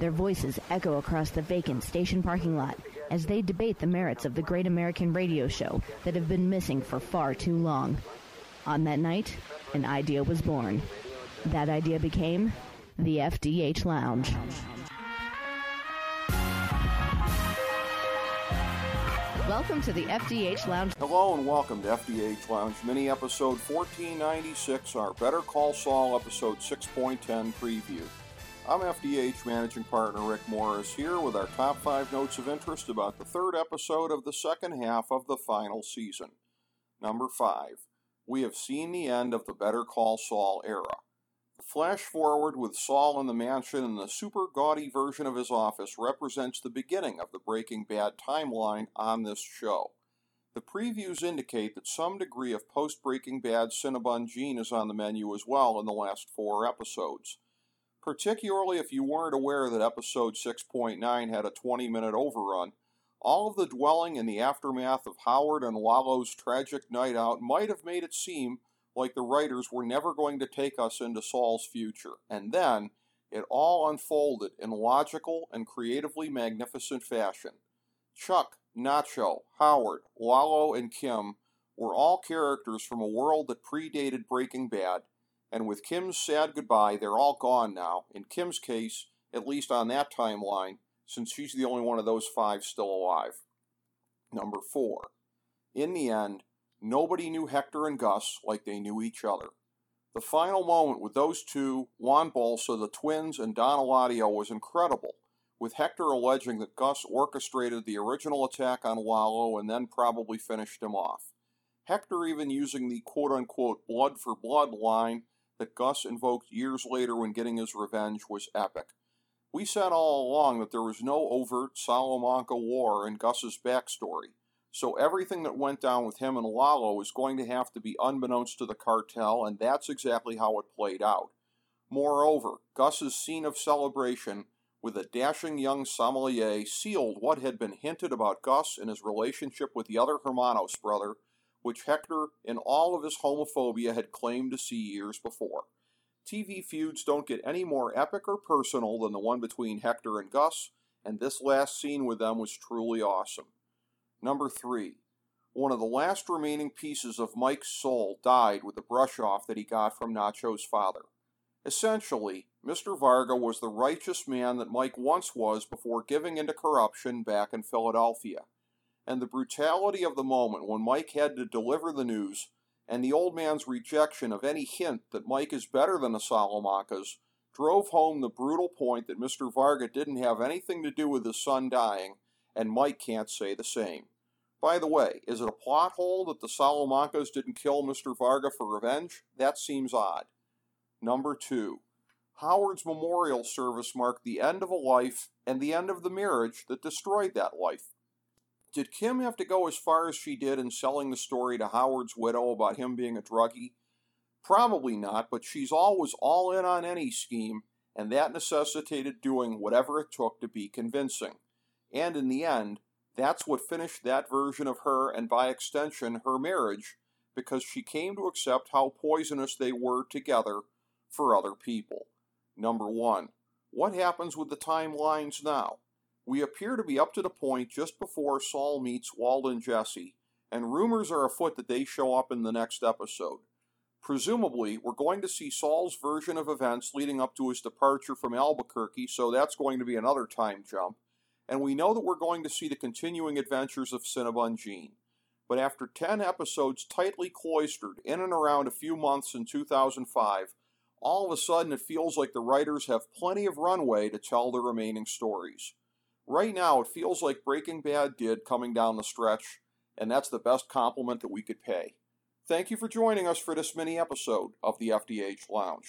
Their voices echo across the vacant station parking lot as they debate the merits of the great American radio show that have been missing for far too long. On that night, an idea was born. That idea became the FDH Lounge. Welcome to the FDH Lounge. Hello and welcome to FDH Lounge Mini Episode 1496, our Better Call Saul Episode 6.10 preview. I'm FDH Managing Partner Rick Morris here with our top five notes of interest about the third episode of the second half of the final season. Number five, we have seen the end of the Better Call Saul era. The flash forward with Saul in the mansion and the super gaudy version of his office represents the beginning of the Breaking Bad timeline on this show. The previews indicate that some degree of post Breaking Bad Cinnabon Gene is on the menu as well in the last four episodes. Particularly if you weren't aware that episode 6.9 had a 20 minute overrun, all of the dwelling in the aftermath of Howard and Lalo's tragic night out might have made it seem like the writers were never going to take us into Saul's future. And then it all unfolded in logical and creatively magnificent fashion. Chuck, Nacho, Howard, Lalo, and Kim were all characters from a world that predated Breaking Bad, and with Kim's sad goodbye, they're all gone now. In Kim's case, at least on that timeline, since she's the only one of those five still alive. Number four. In the end, Nobody knew Hector and Gus like they knew each other. The final moment with those two, Juan Bolsa, the twins, and Don Eladio was incredible, with Hector alleging that Gus orchestrated the original attack on Lalo and then probably finished him off. Hector even using the quote unquote blood for blood line that Gus invoked years later when getting his revenge was epic. We said all along that there was no overt Salamanca war in Gus's backstory, so everything that went down with him and Lalo is going to have to be unbeknownst to the cartel, and that's exactly how it played out. Moreover, Gus's scene of celebration with a dashing young sommelier sealed what had been hinted about Gus and his relationship with the other Hermanos brother, which Hector, in all of his homophobia, had claimed to see years before. TV feuds don't get any more epic or personal than the one between Hector and Gus, and this last scene with them was truly awesome. Number three, one of the last remaining pieces of Mike's soul died with the brush off that he got from Nacho's father. Essentially, Mr. Varga was the righteous man that Mike once was before giving into corruption back in Philadelphia. And the brutality of the moment when Mike had to deliver the news, and the old man's rejection of any hint that Mike is better than the Salamancas, drove home the brutal point that Mr. Varga didn't have anything to do with his son dying, and Mike can't say the same. By the way, is it a plot hole that the Salamancas didn't kill Mr. Varga for revenge? That seems odd. Number two, Howard's memorial service marked the end of a life and the end of the marriage that destroyed that life. Did Kim have to go as far as she did in selling the story to Howard's widow about him being a druggie? Probably not, but she's always all in on any scheme, and that necessitated doing whatever it took to be convincing. And in the end, that's what finished that version of her and by extension her marriage because she came to accept how poisonous they were together for other people. Number one, what happens with the timelines now? We appear to be up to the point just before Saul meets Walt and Jesse, and rumors are afoot that they show up in the next episode. Presumably, we're going to see Saul's version of events leading up to his departure from Albuquerque, so that's going to be another time jump and we know that we're going to see the continuing adventures of Cinnabon Gene. But after 10 episodes tightly cloistered in and around a few months in 2005, all of a sudden it feels like the writers have plenty of runway to tell the remaining stories. Right now, it feels like Breaking Bad did coming down the stretch, and that's the best compliment that we could pay. Thank you for joining us for this mini episode of the FDH Lounge.